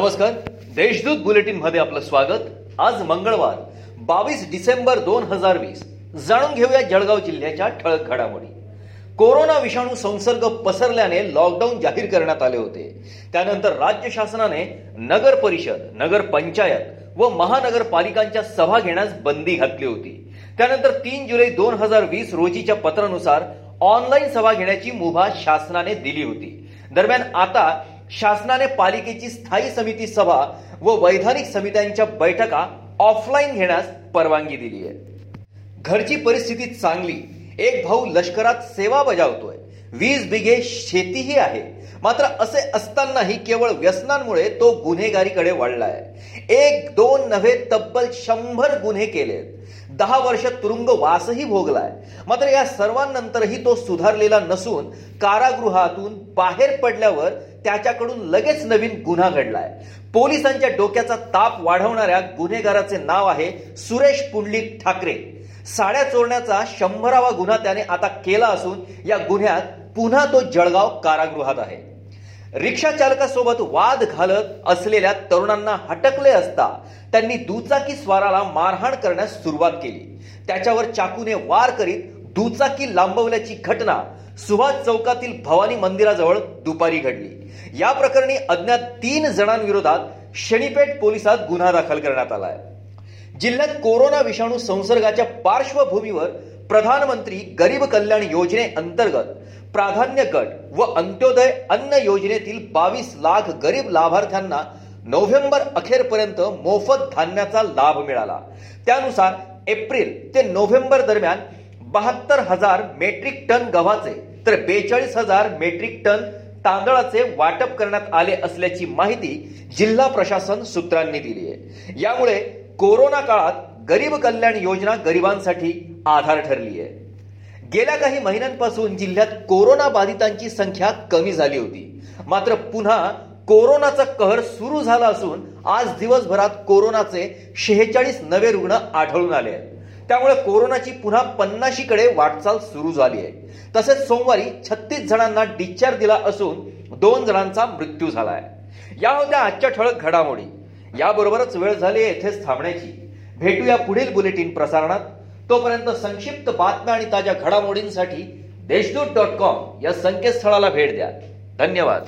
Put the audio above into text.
नमस्कार. देशदूत बुलेटिनमध्ये आपलं स्वागत. आज मंगळवार बावीस डिसेंबर दोन हजार वीस. जाणून घेऊया जळगाव जिल्ह्याच्या ठळक घडामोडी. कोरोना विषाणू संसर्ग पसरल्याने लॉकडाऊन जाहीर करण्यात आले होते. त्यानंतर राज्य शासनाने नगर परिषद नगर पंचायत व महानगरपालिकांच्या सभा घेण्यास बंदी घातली होती. त्यानंतर तीन जुलै दोन हजार वीस रोजीच्या पत्रानुसार ऑनलाईन सभा घेण्याची मुभा शासनाने दिली होती. दरम्यान आता शासनाने पालिकेची स्थायी समिती सभा व वैधानिक समित्यांच्या बैठका ऑफलाईन घेण्यास परवानगी दिली आहे. घरची परिस्थिती चांगली एक भाऊ लष्करात सेवा बजावतोय वीस बिघे शेतीही आहे. मात्र असे असतानाही केवळ व्यसनांमुळे तो गुन्हेगारीकडे वळलाय. एक दोन नव्हे तब्बल शंभर गुन्हे केलेत. दहा वर्ष तुरुंग वासही भोगलाय. मात्र या सर्वांनंतरही तो सुधारलेला नसून कारागृहातून बाहेर पडल्यावर त्याच्याकडून लगेच नवीन गुन्हा घडलाय. पोलिसांच्या डोक्याचा ताप वाढवणाऱ्या गुन्हेगाराचे नाव आहे सुरेश पुंडलिक ठाकरे. साड्या चोरण्याचा शंभरावा गुन्हा त्याने आता केला असून या गुन्ह्यात पुन्हा तो जळगाव कारागृहात आहे. रिक्षा चालकासोबत वाद घालत असलेल्या तरुणांना हटकले असता त्यांनी दुचाकी स्वाराला मारहाण करण्यास सुरुवात केली. त्याच्यावर चाकूने वार करीत दुचाकी लांबवल्याची घटना सुभाष चौकातील भवानी मंदिराजवळ दुपारी घडली. या प्रकरणी अज्ञात तीन जणांविरोधात शनीपेठ पोलिसात गुन्हा दाखल करण्यात आलाय. जिल्ह्यात कोरोना विषाणू संसर्गाच्या पार्श्वभूमीवर प्रधानमंत्री गरीब कल्याण योजनेअंतर्गत प्राधान्य गट व अंत्योदय अन्न योजनेतील बावीस लाख गरीब लाभार्थ्यांना नोव्हेंबर अखेरपर्यंत मोफत धान्याचा लाभ मिळाला. त्यानुसार एप्रिल ते नोव्हेंबर दरम्यान बहात्तर हजार मेट्रिक टन गव्हाचे तर बेचाळीस हजार मेट्रिक टन तांदळाचे वाटप करण्यात आले असल्याची माहिती जिल्हा प्रशासन सूत्रांनी दिली आहे. यामुळे कोरोना काळात गरीब कल्याण योजना गरिबांसाठी आधार ठरली आहे. गेल्या काही महिन्यांपासून जिल्ह्यात कोरोना बाधितांची संख्या कमी झाली होती. मात्र पुन्हा कोरोनाचा कहर सुरू झाला असून आज दिवसभरात कोरोनाचे शेहेचाळीस नवे रुग्ण आढळून आले आहेत. त्यामुळे कोरोनाची पुन्हा पन्नाशीकडे वाटचाल सुरू झाली आहे. तसेच सोमवारी छत्तीस जणांना डिस्चार्ज दिला असून दोन जणांचा मृत्यू झाला आहे. या होत्या आजच्या ठळक घडामोडी. याबरोबरच वेळ झाली आहे येथेच थांबण्याची. भेटूया पुढील बुलेटिन प्रसारणात. तोपर्यंत संक्षिप्त बातम्या आणि ताज्या घडामोडींसाठी देशदूत डॉट कॉम या संकेतस्थळाला भेट द्या. धन्यवाद.